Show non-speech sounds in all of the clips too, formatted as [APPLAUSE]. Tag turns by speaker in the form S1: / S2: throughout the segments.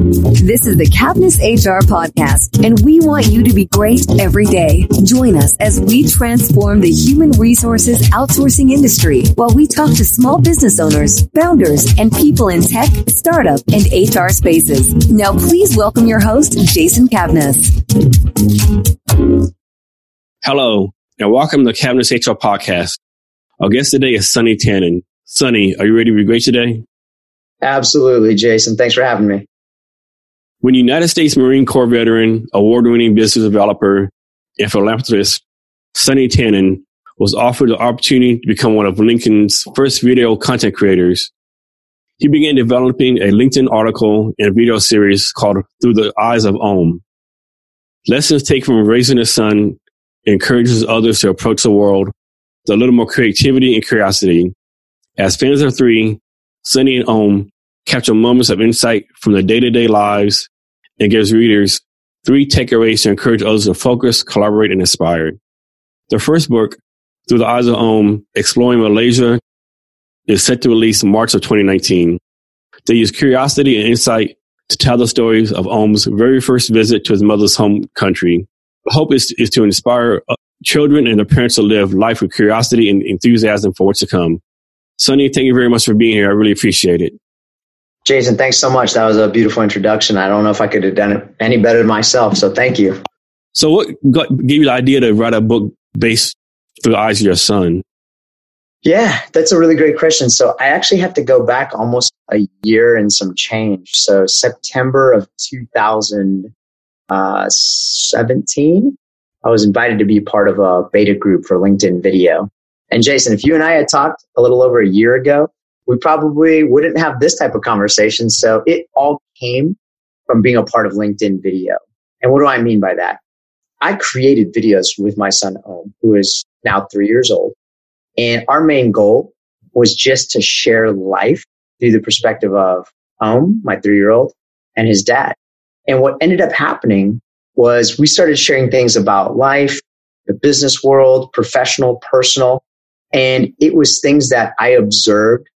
S1: This is the Cavness HR podcast, and we want you to be great every day. Join us as we transform the human resources outsourcing industry while we talk to small business owners, founders, and people in tech, startup, and HR spaces. Now, please welcome your host, Jason Cavness.
S2: Hello, and welcome to the Cavness HR podcast. Our guest today is Sonny Tannan. Sunny, are you ready to be great today?
S3: Absolutely, Jason. Thanks for having me.
S2: When United States Marine Corps veteran, award-winning business developer, and philanthropist Sonny Tannan was offered the opportunity to become one of LinkedIn's first video content creators. He began developing a LinkedIn article and video series called Through the Eyes of Om. Lessons taken from raising a son encourages others to approach the world with a little more creativity and curiosity. As fans of three, Sonny and Om capture moments of insight from their day-to-day lives and gives readers three takeaways to encourage others to focus, collaborate, and inspire. The first book, Through the Eyes of Om, Exploring Malaysia, is set to release in March of 2019. They use curiosity and insight to tell the stories of Om's very first visit to his mother's home country. The hope is, is to inspire uh, children and their parents to live life with curiosity and enthusiasm for what's to come. Sonny, thank you very much for being here. I really appreciate it.
S3: Jason, thanks so much. That was a beautiful introduction. I don't know if I could have done it any better myself. So thank you.
S2: So, what got, gave you the idea to write a book based through the eyes of your son?
S3: Yeah, that's a really great question. So, I actually have to go back almost a year and some change. So, September of 2017, I was invited to be part of a beta group for LinkedIn Video. And Jason, if you and I had talked a little over a year ago, we probably wouldn't have this type of conversation. So it all came from being a part of LinkedIn video. And what do I mean by that? I created videos with my son, Om, who is now three years old. And our main goal was just to share life through the perspective of Om, my three year old, and his dad. And what ended up happening was we started sharing things about life, the business world, professional, personal. And it was things that I observed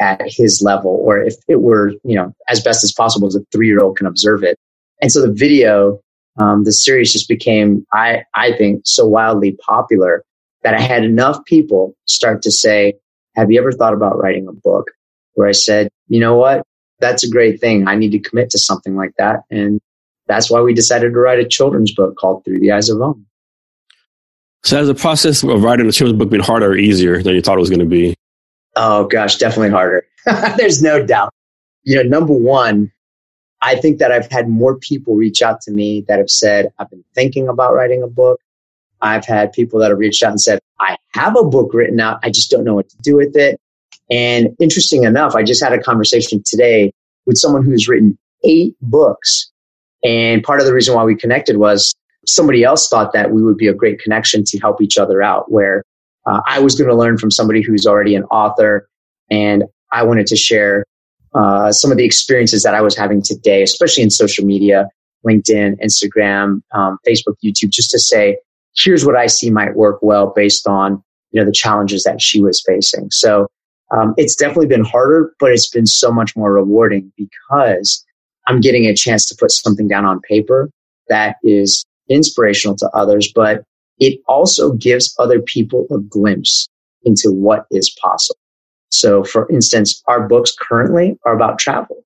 S3: at his level, or if it were, you know, as best as possible as a three year old can observe it. And so the video, um, the series just became, I, I think, so wildly popular that I had enough people start to say, have you ever thought about writing a book? Where I said, you know what? That's a great thing. I need to commit to something like that. And that's why we decided to write a children's book called Through the Eyes of Om.
S2: So has the process of writing a children's book been harder or easier than you thought it was going to be?
S3: Oh gosh, definitely harder. [LAUGHS] There's no doubt. You know, number one, I think that I've had more people reach out to me that have said, I've been thinking about writing a book. I've had people that have reached out and said, I have a book written out. I just don't know what to do with it. And interesting enough, I just had a conversation today with someone who's written eight books. And part of the reason why we connected was somebody else thought that we would be a great connection to help each other out where uh, I was going to learn from somebody who's already an author, and I wanted to share uh, some of the experiences that I was having today, especially in social media, LinkedIn, Instagram, um, Facebook, YouTube, just to say, here's what I see might work well based on you know the challenges that she was facing. So um, it's definitely been harder, but it's been so much more rewarding because I'm getting a chance to put something down on paper that is inspirational to others, but it also gives other people a glimpse into what is possible. So, for instance, our books currently are about travel,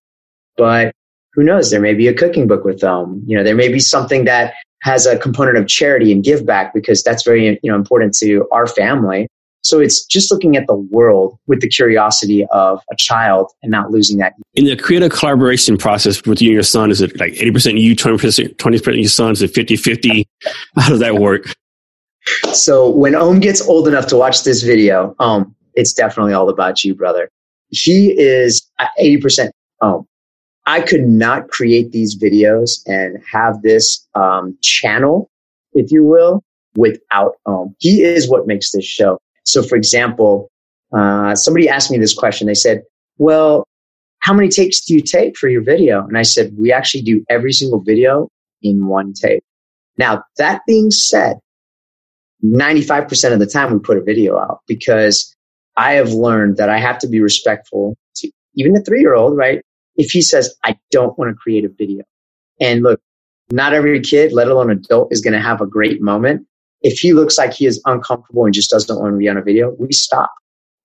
S3: but who knows? There may be a cooking book with them. You know, there may be something that has a component of charity and give back because that's very, you know, important to our family. So it's just looking at the world with the curiosity of a child and not losing that.
S2: In the creative collaboration process with you and your son, is it like 80% you, 20%, 20% your son? Is it 50 50? How does that work?
S3: So when Om gets old enough to watch this video, um, it's definitely all about you, brother. He is 80% Om. I could not create these videos and have this um, channel, if you will, without Om. He is what makes this show. So, for example, uh, somebody asked me this question. They said, "Well, how many takes do you take for your video?" And I said, "We actually do every single video in one take." Now, that being said, 95% of the time we put a video out because I have learned that I have to be respectful to even a three year old, right? if he says, I don't want to create a video. And look, not every kid, let alone adult, is going to have a great moment. If he looks like he is uncomfortable and just doesn't want to be on a video, we stop.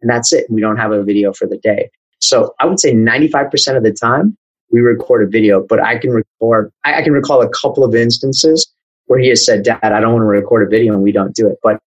S3: And that's it. We don't have a video for the day. So I would say 95% of the time we record a video, but I can record, I can recall a couple of instances where he has said, dad, I don't want to record a video and we don't do it. But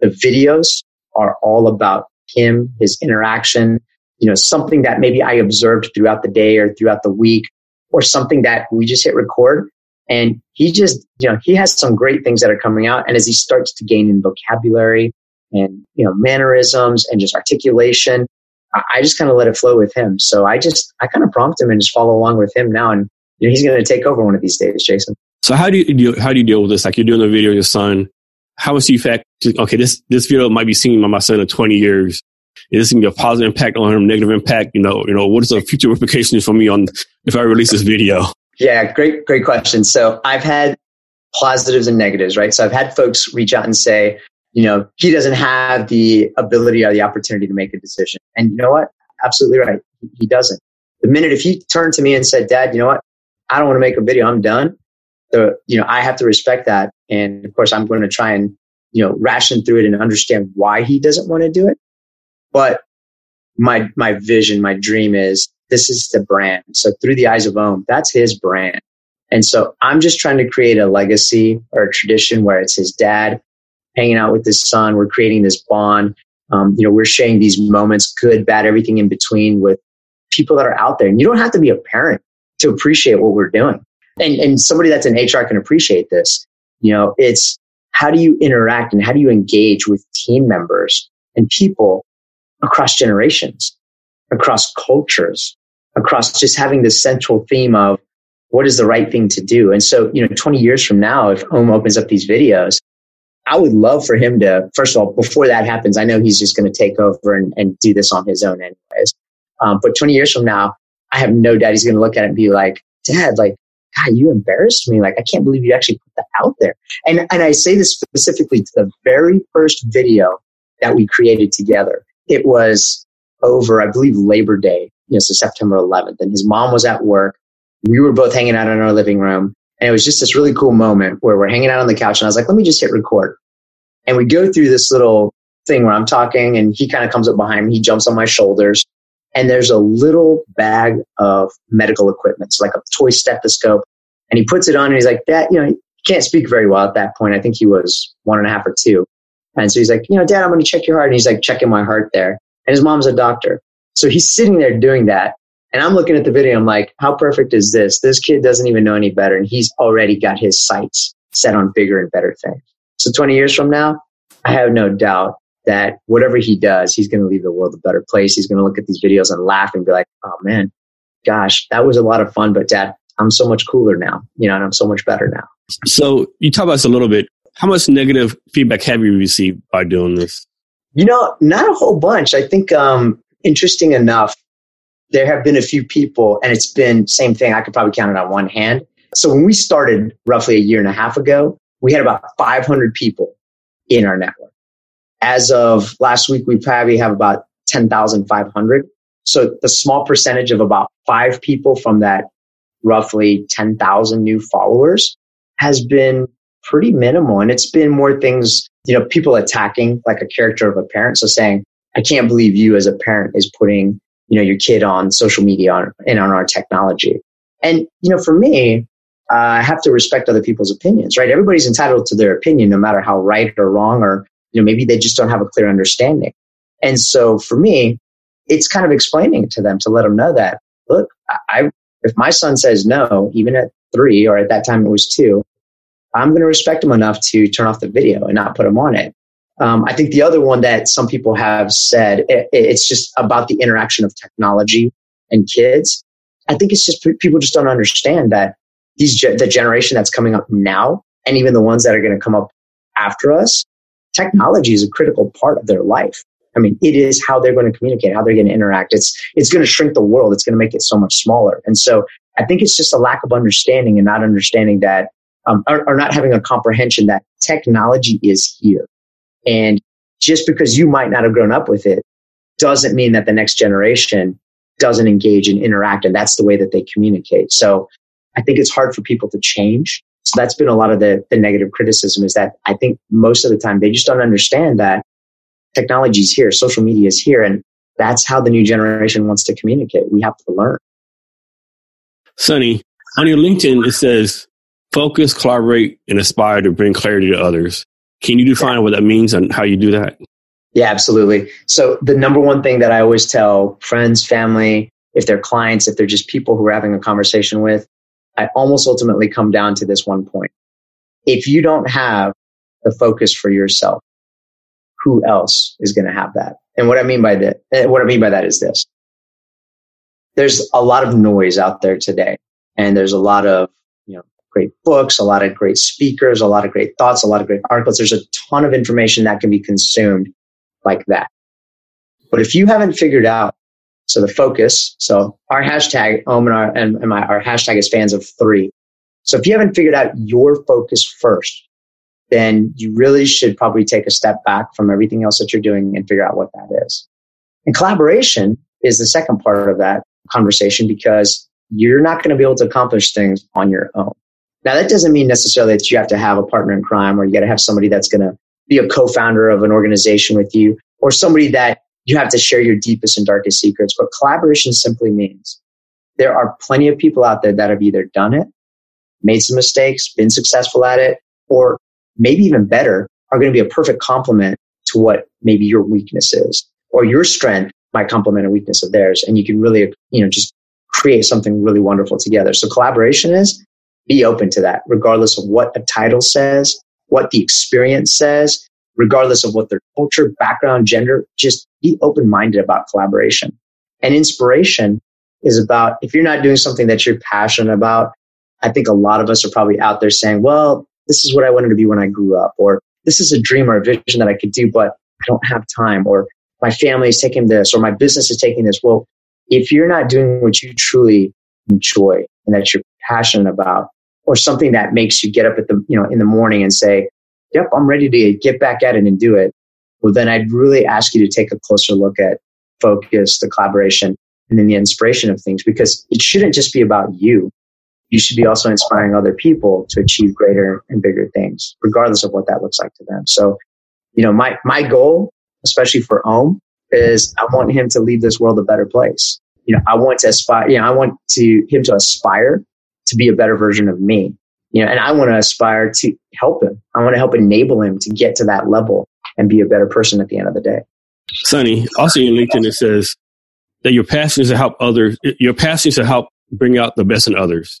S3: the videos are all about him, his interaction, you know, something that maybe I observed throughout the day or throughout the week or something that we just hit record. And he just, you know, he has some great things that are coming out. And as he starts to gain in vocabulary and, you know, mannerisms and just articulation, I just kind of let it flow with him. So I just, I kind of prompt him and just follow along with him now. And you know, he's going to take over one of these days, Jason.
S2: So how do you deal, how do you deal with this? Like you're doing a video of your son. How is the effect? Okay, this, this video might be seen by my son in 20 years. Is this going to be a positive impact on him, negative impact? You know, you know, what is the future repercussions for me on if I release this video?
S3: Yeah, great, great question. So I've had positives and negatives, right? So I've had folks reach out and say, you know, he doesn't have the ability or the opportunity to make a decision. And you know what? Absolutely right. He doesn't. The minute if he turned to me and said, Dad, you know what? I don't want to make a video. I'm done. The, you know, I have to respect that. And of course, I'm going to try and, you know, ration through it and understand why he doesn't want to do it. But my, my vision, my dream is this is the brand. So through the eyes of Om, that's his brand. And so I'm just trying to create a legacy or a tradition where it's his dad hanging out with his son. We're creating this bond. Um, you know, we're sharing these moments, good, bad, everything in between with people that are out there. And you don't have to be a parent to appreciate what we're doing. And, and somebody that's in HR can appreciate this. You know, it's how do you interact and how do you engage with team members and people across generations, across cultures, across just having this central theme of what is the right thing to do. And so, you know, 20 years from now, if Om opens up these videos, I would love for him to, first of all, before that happens, I know he's just going to take over and, and do this on his own anyways. Um, but 20 years from now, I have no doubt he's going to look at it and be like, Dad, like, God, you embarrassed me. Like, I can't believe you actually put that out there. And, and I say this specifically to the very first video that we created together. It was over, I believe, Labor Day, you know, so September 11th. And his mom was at work. We were both hanging out in our living room. And it was just this really cool moment where we're hanging out on the couch. And I was like, let me just hit record. And we go through this little thing where I'm talking and he kind of comes up behind me. He jumps on my shoulders and there's a little bag of medical equipment, so like a toy stethoscope. And he puts it on and he's like, that, you know, he can't speak very well at that point. I think he was one and a half or two. And so he's like, you know, dad, I'm going to check your heart. And he's like checking my heart there. And his mom's a doctor. So he's [LAUGHS] sitting there doing that. And I'm looking at the video. I'm like, how perfect is this? This kid doesn't even know any better. And he's already got his sights set on bigger and better things. So 20 years from now, I have no doubt that whatever he does, he's going to leave the world a better place. He's going to look at these videos and laugh and be like, oh man, gosh, that was a lot of fun. But dad, I'm so much cooler now, you know, and I'm so much better now.
S2: So you talk about this a little bit. How much negative feedback have you received by doing this?
S3: You know, not a whole bunch. I think, um, interesting enough, there have been a few people, and it's been same thing. I could probably count it on one hand. So when we started roughly a year and a half ago, we had about 500 people in our network. As of last week, we probably have about 10,500. So the small percentage of about five people from that roughly 10,000 new followers has been pretty minimal. And it's been more things, you know, people attacking like a character of a parent. So saying, I can't believe you as a parent is putting, you know, your kid on social media and on our technology. And, you know, for me, uh, I have to respect other people's opinions, right? Everybody's entitled to their opinion, no matter how right or wrong or you know, maybe they just don't have a clear understanding. And so for me, it's kind of explaining to them to let them know that, look, I, if my son says no, even at three or at that time it was two, I'm going to respect him enough to turn off the video and not put him on it. Um, I think the other one that some people have said, it, it's just about the interaction of technology and kids. I think it's just people just don't understand that these, the generation that's coming up now, and even the ones that are going to come up after us, technology is a critical part of their life. I mean, it is how they're going to communicate, how they're going to interact. It's, it's going to shrink the world. It's going to make it so much smaller. And so I think it's just a lack of understanding and not understanding that, um, or, or not having a comprehension that technology is here. And just because you might not have grown up with it doesn't mean that the next generation doesn't engage and interact. And that's the way that they communicate. So I think it's hard for people to change. So that's been a lot of the, the negative criticism is that I think most of the time they just don't understand that technology is here, social media is here, and that's how the new generation wants to communicate. We have to learn.
S2: Sonny, on your LinkedIn, it says focus, collaborate, and aspire to bring clarity to others. Can you define yeah. what that means and how you do that?
S3: Yeah, absolutely. So the number one thing that I always tell friends, family, if they're clients, if they're just people who are having a conversation with, I almost ultimately come down to this one point. If you don't have the focus for yourself, who else is going to have that? And what I mean by that, eh, what I mean by that is this. There's a lot of noise out there today and there's a lot of, you know, great books, a lot of great speakers, a lot of great thoughts, a lot of great articles. There's a ton of information that can be consumed like that. But if you haven't figured out, so the focus, so our hashtag, Om and our, and, and my, our hashtag is fans of three. So if you haven't figured out your focus first, then you really should probably take a step back from everything else that you're doing and figure out what that is. And collaboration is the second part of that conversation because you're not going to be able to accomplish things on your own. Now, that doesn't mean necessarily that you have to have a partner in crime or you got to have somebody that's going to be a co-founder of an organization with you or somebody that you have to share your deepest and darkest secrets. But collaboration simply means there are plenty of people out there that have either done it, made some mistakes, been successful at it, or maybe even better, are going to be a perfect complement to what maybe your weakness is or your strength might complement a weakness of theirs. And you can really, you know, just create something really wonderful together. So collaboration is be open to that, regardless of what a title says, what the experience says, regardless of what their culture, background, gender, just be open minded about collaboration. And inspiration is about if you're not doing something that you're passionate about, I think a lot of us are probably out there saying, well, this is what I wanted to be when I grew up, or this is a dream or a vision that I could do, but I don't have time, or my family is taking this, or my business is taking this. Well, if you're not doing what you truly enjoy and that you're passionate about, or something that makes you get up at the, you know, in the morning and say, yep, I'm ready to get back at it and do it. Well, then I'd really ask you to take a closer look at focus, the collaboration, and then the inspiration of things because it shouldn't just be about you. You should be also inspiring other people to achieve greater and bigger things, regardless of what that looks like to them. So, you know, my, my goal, especially for Om, is I want him to leave this world a better place. You know, I want to aspire, you know, I want to him to aspire to be a better version of me. You know, and I want to aspire to help him. I want to help enable him to get to that level and be a better person at the end of the day.
S2: Sonny, also in LinkedIn it says that your passion is to help others. Your passion is to help bring out the best in others.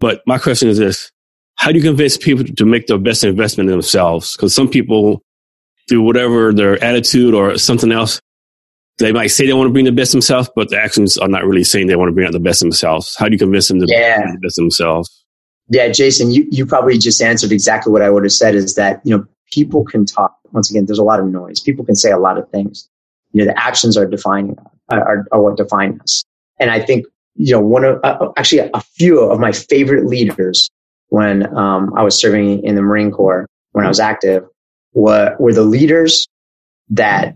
S2: But my question is this: How do you convince people to make the best investment in themselves? Because some people, through whatever their attitude or something else, they might say they want to bring the best themselves, but the actions are not really saying they want to bring out the best themselves. How do you convince them to yeah. bring the best themselves?
S3: Yeah, Jason, you, you probably just answered exactly what I would have said is that, you know, people can talk. Once again, there's a lot of noise. People can say a lot of things. You know, the actions are defining, are, are what define us. And I think, you know, one of, uh, actually a few of my favorite leaders when um, I was serving in the Marine Corps, when I was active, were, were the leaders that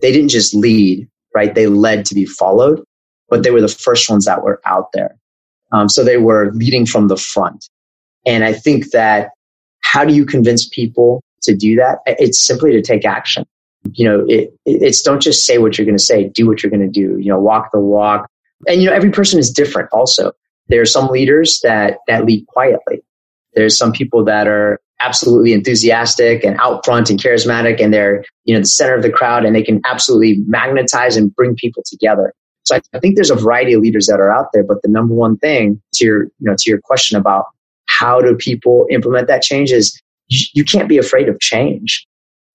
S3: they didn't just lead, right? They led to be followed, but they were the first ones that were out there. Um, so they were leading from the front. And I think that how do you convince people to do that? It's simply to take action. You know, it, it's don't just say what you're going to say, do what you're going to do, you know, walk the walk. And, you know, every person is different also. There are some leaders that, that lead quietly. There's some people that are absolutely enthusiastic and out front and charismatic and they're you know the center of the crowd and they can absolutely magnetize and bring people together so I, think there's a variety of leaders that are out there but the number one thing to your you know to your question about how do people implement that change is you, you can't be afraid of change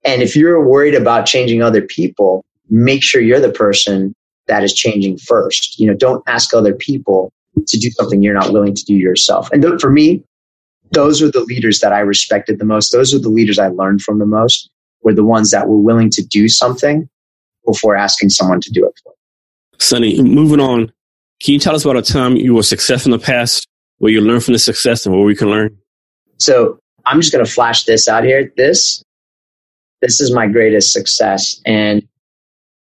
S3: and if you're worried about changing other people make sure you're the person that is changing first you know don't ask other people to do something you're not willing to do yourself and th- for me those are the leaders that I respected the most. Those are the leaders I learned from the most were the ones that were willing to do something before asking someone to do it for. them.
S2: Sonny, moving on, can you tell us about a time you were successful in the past where you learned from the success and where we can learn?
S3: So I'm just going to flash this out here. This, this is my greatest success. And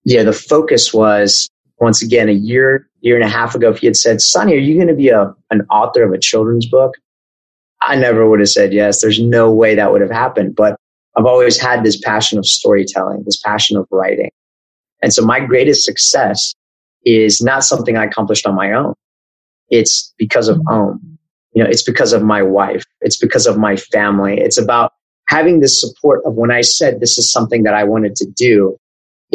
S3: yeah, the focus was once again, a year, year and a half ago, if he had said, Sonny, are you going to be a, an author of a children's book? I never would have said yes. There's no way that would have happened. But I've always had this passion of storytelling, this passion of writing. And so my greatest success is not something I accomplished on my own. It's because of mm-hmm. OM. You know, it's because of my wife. It's because of my family. It's about having the support of when I said this is something that I wanted to do.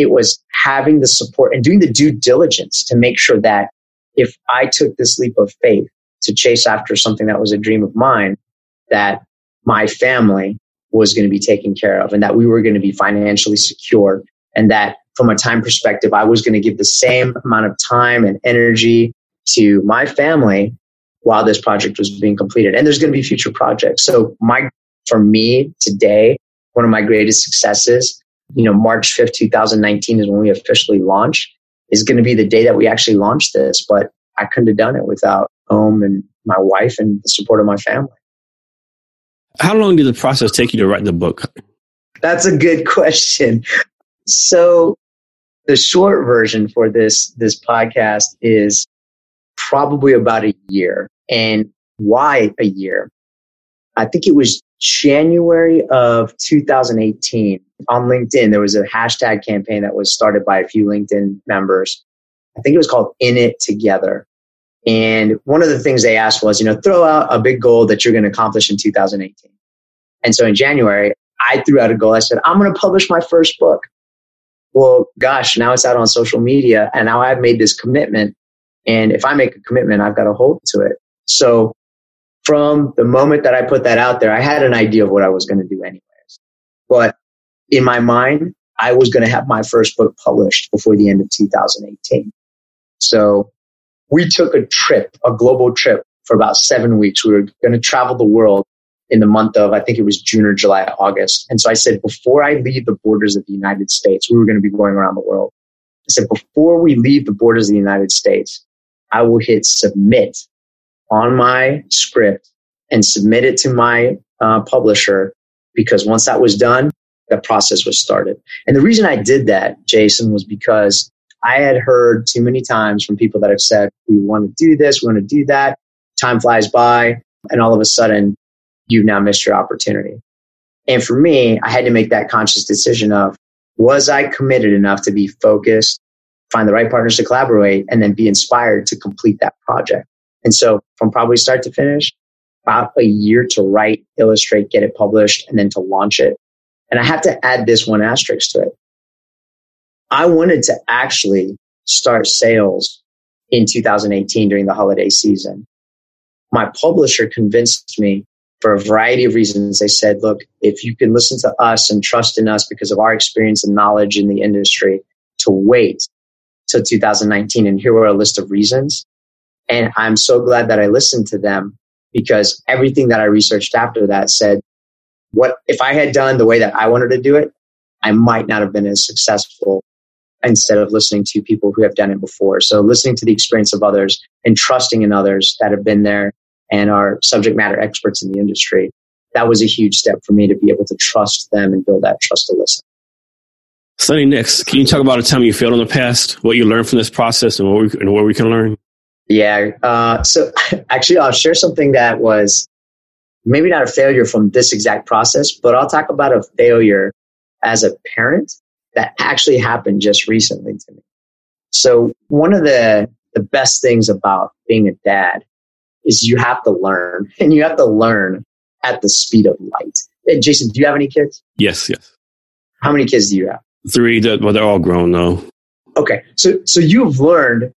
S3: It was having the support and doing the due diligence to make sure that if I took this leap of faith to chase after something that was a dream of mine, that my family was going to be taken care of and that we were going to be financially secure and that from a time perspective, I was going to give the same amount of time and energy to my family while this project was being completed. And there's going to be future projects. So my, for me today, one of my greatest successes, you know, March 5th, 2019 is when we officially launch is going to be the day that we actually launch this. But I couldn't have done it without Om and my wife and the support of my family.
S2: How long did the process take you to write the book?
S3: That's a good [LAUGHS] question. So the short version for this this podcast is probably about a year. And why a year? I think it was January of 2018 on LinkedIn. There was a hashtag campaign that was started by a few LinkedIn members. I think it was called In It Together. And one of the things they asked was, you know, throw out a big goal that you're going to accomplish in 2018. And so in January, I threw out a goal. I said, I'm going to publish my first book. Well, gosh, now it's out on social media and now I've made this commitment. And if I make a commitment, I've got to hold to it. So from the moment that I put that out there, I had an idea of what I was going to do anyways. But in my mind, I was going to have my first book published before the end of 2018. So we took a trip, a global trip for about seven weeks. We were going to travel the world in the month of, I think it was June or July, August. And so I said, before I leave the borders of the United States, we were going to be going around the world. I said, before we leave the borders of the United States, I will hit submit on my script and submit it to my uh, publisher because once that was done, the process was started. And the reason I did that, Jason, was because I had heard too many times from people that have said, we want to do this, we want to do that. Time flies by. And all of a sudden, you've now missed your opportunity. And for me, I had to make that conscious decision of, was I committed enough to be focused, find the right partners to collaborate, and then be inspired to complete that project? And so from probably start to finish, about a year to write, illustrate, get it published, and then to launch it. And I have to add this one asterisk to it. I wanted to actually start sales in 2018 during the holiday season. My publisher convinced me for a variety of reasons. They said, look, if you can listen to us and trust in us because of our experience and knowledge in the industry to wait till 2019 and here were a list of reasons. And I'm so glad that I listened to them because everything that I researched after that said, what if I had done the way that I wanted to do it, I might not have been as successful instead of listening to people who have done it before. So listening to the experience of others and trusting in others that have been there and are subject matter experts in the industry. That was a huge step for me to be able to trust them and build that trust to listen.
S2: Sonny, Nix, can you talk about a time you failed in the past, what you learned from this process, and what we, and what we can learn?
S3: Yeah. Uh, so [LAUGHS] actually, I'll share something that was maybe not a failure from this exact process, but I'll talk about a failure as a parent that actually happened just recently to me. So one of the, the best things about being a dad is you have to learn [LAUGHS] and you have to learn at the speed of light. Hey, Jason, do you have any kids?
S2: Yes, yes.
S3: How many kids do you have?
S2: Three, but they're all grown though.
S3: Okay. So, so you've learned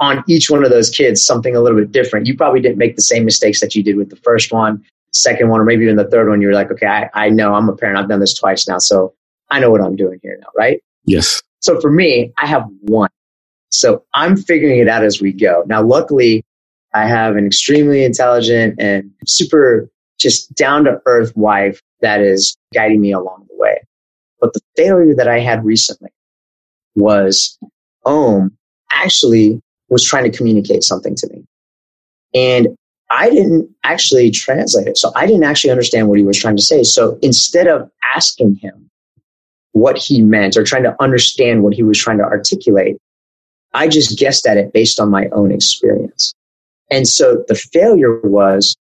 S3: on each one of those kids something a little bit different. You probably didn't make the same mistakes that you did with the first one, second one, or maybe even the third one. You're like, okay, I, I know I'm a parent. I've done this twice now. So I know what I'm doing here now, right?
S2: Yes.
S3: So for me, I have one. So I'm figuring it out as we go. Now, luckily, I have an extremely intelligent and super just down to earth wife that is guiding me along the way. But the failure that I had recently was Om actually was trying to communicate something to me. And I didn't actually translate it. So I didn't actually understand what he was trying to say. So instead of asking him what he meant or trying to understand what he was trying to articulate, I just guessed at it based on my own experience. And so the failure was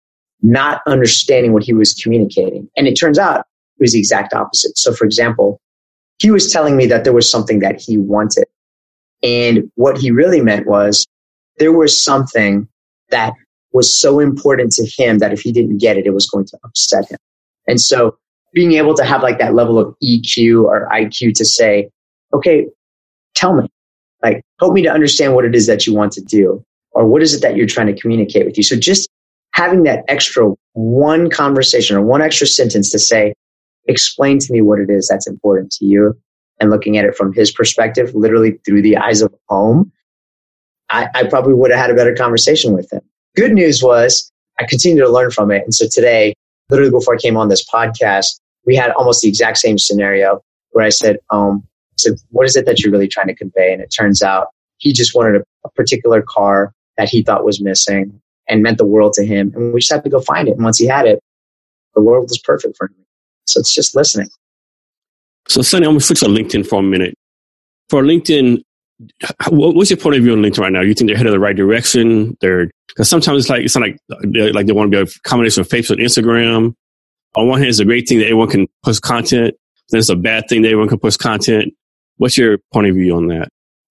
S3: not understanding what he was communicating. And it turns out it was the exact opposite. So for example, he was telling me that there was something that he wanted. And what he really meant was there was something that was so important to him that if he didn't get it, it was going to upset him. And so being able to have like that level of EQ or IQ to say, okay, tell me, like, help me to understand what it is that you want to do or what is it that you're trying to communicate with you. So just having that extra one conversation or one extra sentence to say, explain to me what it is that's important to you and looking at it from his perspective, literally through the eyes of Om, I, I probably would have had a better conversation with him. Good news was I continued to learn from it. And so today, literally before I came on this podcast, we had almost the exact same scenario where I said, um, I said, what is it that you're really trying to convey? And it turns out he just wanted a, a particular car that he thought was missing and meant the world to him. And we just had to go find it. And once he had it, the world was perfect for him. So it's just listening.
S2: So, Sonny, I'm going to switch to LinkedIn for a minute. For LinkedIn, what's your point of view on LinkedIn right now? You think they're headed in the right direction? They're because sometimes it's like it's not like like they want to be a combination of Facebook and Instagram. On one hand, it's a great thing that everyone can post content. Then it's a bad thing that everyone can post content. What's your point of view on that?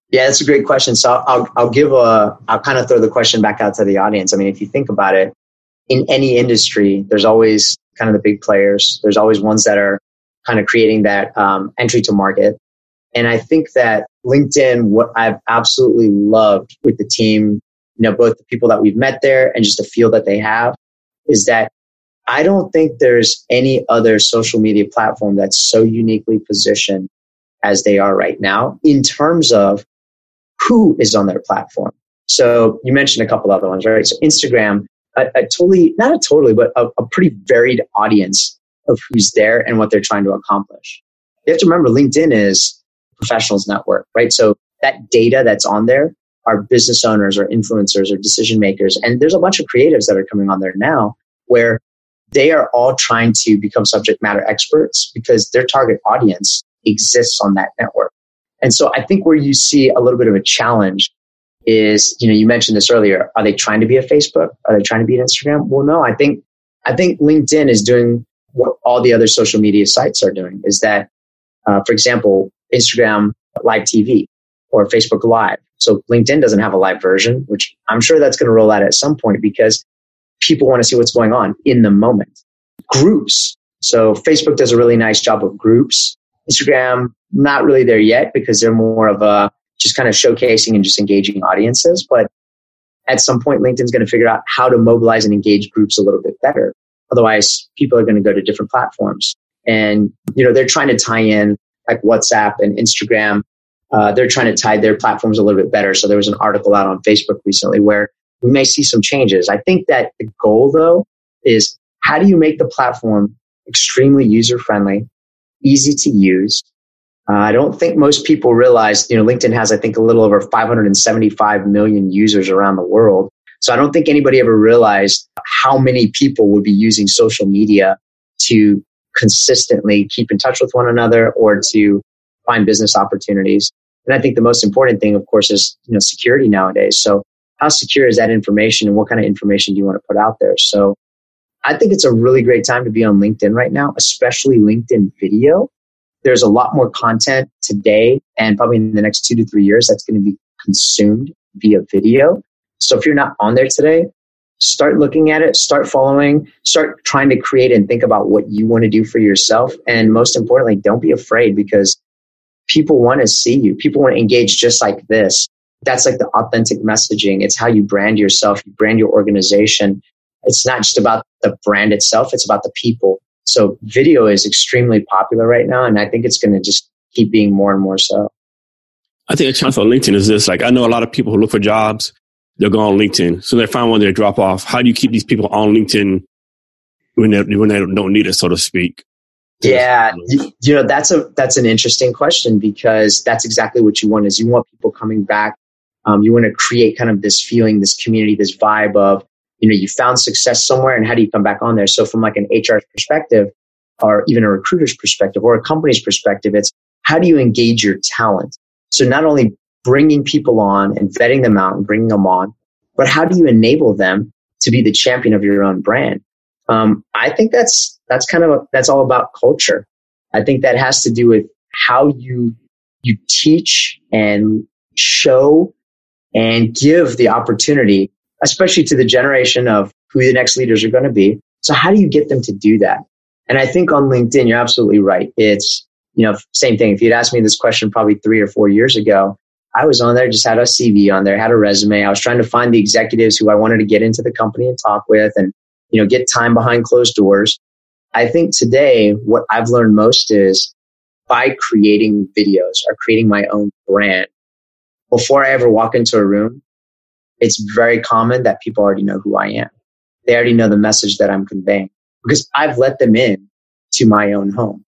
S3: Yeah, that's a great question. So I'll I'll give a I'll kind of throw the question back out to the audience. I mean, if you think about it, in any industry, there's always kind of the big players. There's always ones that are kind of creating that um, entry to market. And I think that LinkedIn, what I've absolutely loved with the team, you know, both the people that we've met there and just the feel that they have is that I don't think there's any other social media platform that's so uniquely positioned as they are right now in terms of who is on their platform. So you mentioned a couple other ones, right? So Instagram, a, a totally, not a totally, but a, a pretty varied audience of who's there and what they're trying to accomplish. You have to remember LinkedIn is professionals network, right? So that data that's on there are business owners or influencers or decision makers. And there's a bunch of creatives that are coming on there now where they are all trying to become subject matter experts because their target audience exists on that network. And so I think where you see a little bit of a challenge is, you know, you mentioned this earlier. Are they trying to be a Facebook? Are they trying to be an Instagram? Well, no, I think, I think LinkedIn is doing what all the other social media sites are doing is that, uh, for example, Instagram live TV or Facebook live. So LinkedIn doesn't have a live version, which I'm sure that's going to roll out at some point because people want to see what's going on in the moment. Groups. So Facebook does a really nice job of groups. Instagram, not really there yet because they're more of a just kind of showcasing and just engaging audiences. But at some point, LinkedIn's going to figure out how to mobilize and engage groups a little bit better. Otherwise, people are going to go to different platforms. And, you know, they're trying to tie in like WhatsApp and Instagram. Uh, they're trying to tie their platforms a little bit better. So there was an article out on Facebook recently where we may see some changes. I think that the goal though is how do you make the platform extremely user friendly, easy to use? Uh, I don't think most people realize, you know, LinkedIn has, I think, a little over 575 million users around the world. So I don't think anybody ever realized how many people would be using social media to consistently keep in touch with one another or to find business opportunities. And I think the most important thing, of course, is, you know, security nowadays. So how secure is that information and what kind of information do you want to put out there? So I think it's a really great time to be on LinkedIn right now, especially LinkedIn video. There's a lot more content today and probably in the next two to three years that's going to be consumed via video. So if you're not on there today, start looking at it, start following, start trying to create and think about what you want to do for yourself. And most importantly, don't be afraid because people want to see you. People want to engage just like this. That's like the authentic messaging. It's how you brand yourself, you brand your organization. It's not just about the brand itself, it's about the people. So video is extremely popular right now. And I think it's going to just keep being more and more so.
S2: I think a chance on LinkedIn is this. Like, I know a lot of people who look for jobs they'll go on LinkedIn. So they find one they drop off. How do you keep these people on LinkedIn when they when they don't need it, so to speak?
S3: Yeah, you, you know that's a that's an interesting question because that's exactly what you want is you want people coming back. Um, you want to create kind of this feeling, this community, this vibe of you know you found success somewhere, and how do you come back on there? So from like an HR perspective, or even a recruiter's perspective, or a company's perspective, it's how do you engage your talent? So not only bringing people on and vetting them out and bringing them on. But how do you enable them to be the champion of your own brand? Um, I think that's that's kind of a, that's all about culture. I think that has to do with how you you teach and show and give the opportunity, especially to the generation of who the next leaders are going to be. So how do you get them to do that? And I think on LinkedIn, you're absolutely right. It's, you know, same thing. If you'd asked me this question probably three or four years ago, I was on there, just had a CV on there, had a resume. I was trying to find the executives who I wanted to get into the company and talk with and, you know, get time behind closed doors. I think today what I've learned most is by creating videos or creating my own brand, before I ever walk into a room, it's very common that people already know who I am. They already know the message that I'm conveying because I've let them in to my own home.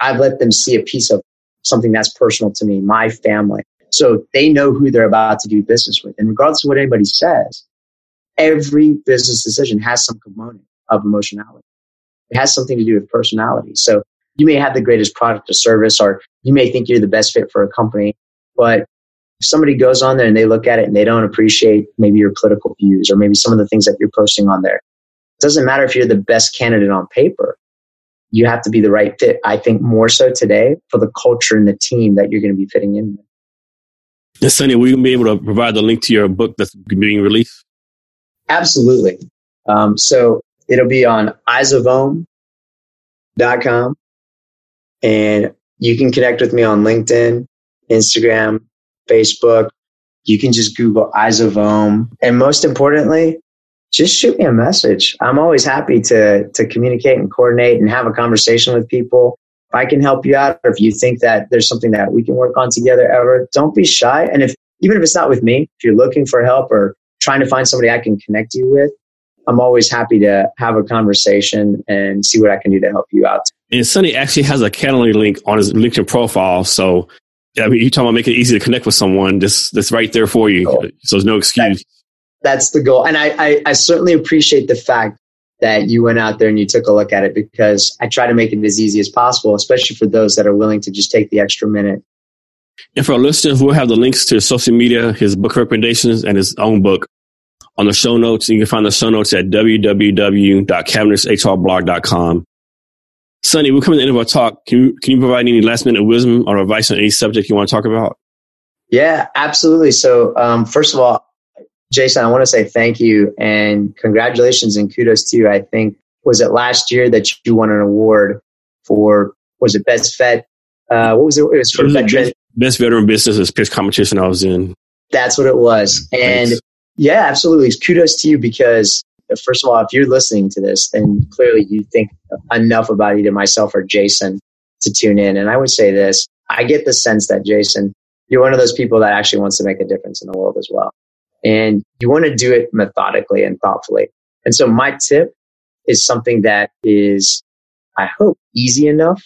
S3: I've let them see a piece of something that's personal to me, my family. So they know who they're about to do business with. And regardless of what anybody says, every business decision has some component of emotionality. It has something to do with personality. So you may have the greatest product or service, or you may think you're the best fit for a company, but if somebody goes on there and they look at it and they don't appreciate maybe your political views or maybe some of the things that you're posting on there, it doesn't matter if you're the best candidate on paper. You have to be the right fit. I think more so today for the culture and the team that you're going to be fitting in with.
S2: And Sonny, will you be able to provide the link to your book that's being released?
S3: Absolutely. Um, so it'll be on eyesofom.com and you can connect with me on LinkedIn, Instagram, Facebook. You can just Google Om. And most importantly, just shoot me a message. I'm always happy to, to communicate and coordinate and have a conversation with people. If I can help you out or if you think that there's something that we can work on together ever, don't be shy. And if, even if it's not with me, if you're looking for help or trying to find somebody I can connect you with, I'm always happy to have a conversation and see what I can do to help you out.
S2: And Sonny actually has a Calendly link on his LinkedIn profile. So I mean, you're talking about making it easy to connect with someone. This that's right there for you. Cool. So there's no excuse.
S3: That, that's the goal. And I, I, I certainly appreciate the fact that you went out there and you took a look at it because I try to make it as easy as possible, especially for those that are willing to just take the extra minute.
S2: And for our listeners, we'll have the links to his social media, his book recommendations, and his own book on the show notes. You can find the show notes at www.cavnesshrblog.com. Sonny, we're coming to the end of our talk. Can you, can you provide any last minute wisdom or advice on any subject you want to talk about?
S3: Yeah, absolutely. So, um, first of all, Jason, I want to say thank you and congratulations and kudos to you. I think was it last year that you won an award for was it best vet? Uh, what was it? It was for it was veteran
S2: best, best, veteran business pitch competition I was in.
S3: That's what it was, and Thanks. yeah, absolutely. Kudos to you because first of all, if you're listening to this, then clearly you think enough about either myself or Jason to tune in. And I would say this I get the sense that, Jason, you're one of those people that actually wants to make a difference in the world as well. And you want to do it methodically and thoughtfully. And so my tip is something that is, I hope, easy enough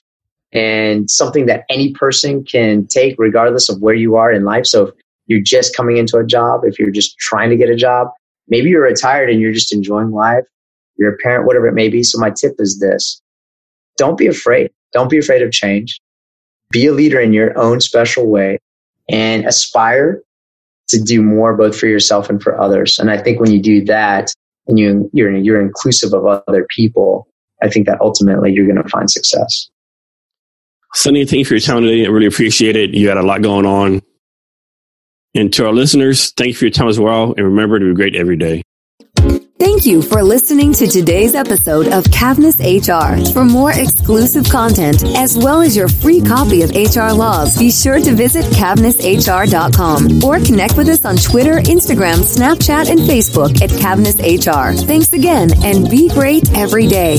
S3: and something that any person can take regardless of where you are in life. So if you're just coming into a job, if you're just trying to get a job, maybe you're retired and you're just enjoying life. You're a parent, whatever it may be. So my tip is this. Don't be afraid. Don't be afraid of change. Be a leader in your own special way and aspire to do more both for yourself and for others. And I think when you do that and you, you're, you're inclusive of other people, I think that ultimately you're going to find success.
S2: Sonny, thank you for your time today. I really appreciate it. You had a lot going on. And to our listeners, thank you for your time as well. And remember to be great every day.
S1: Thank you for listening to today's episode of Cavness HR. For more exclusive content, as well as your free copy of HR Laws, be sure to visit cavnesshr.com or connect with us on Twitter, Instagram, Snapchat, and Facebook at Cavness HR. Thanks again and be great every day.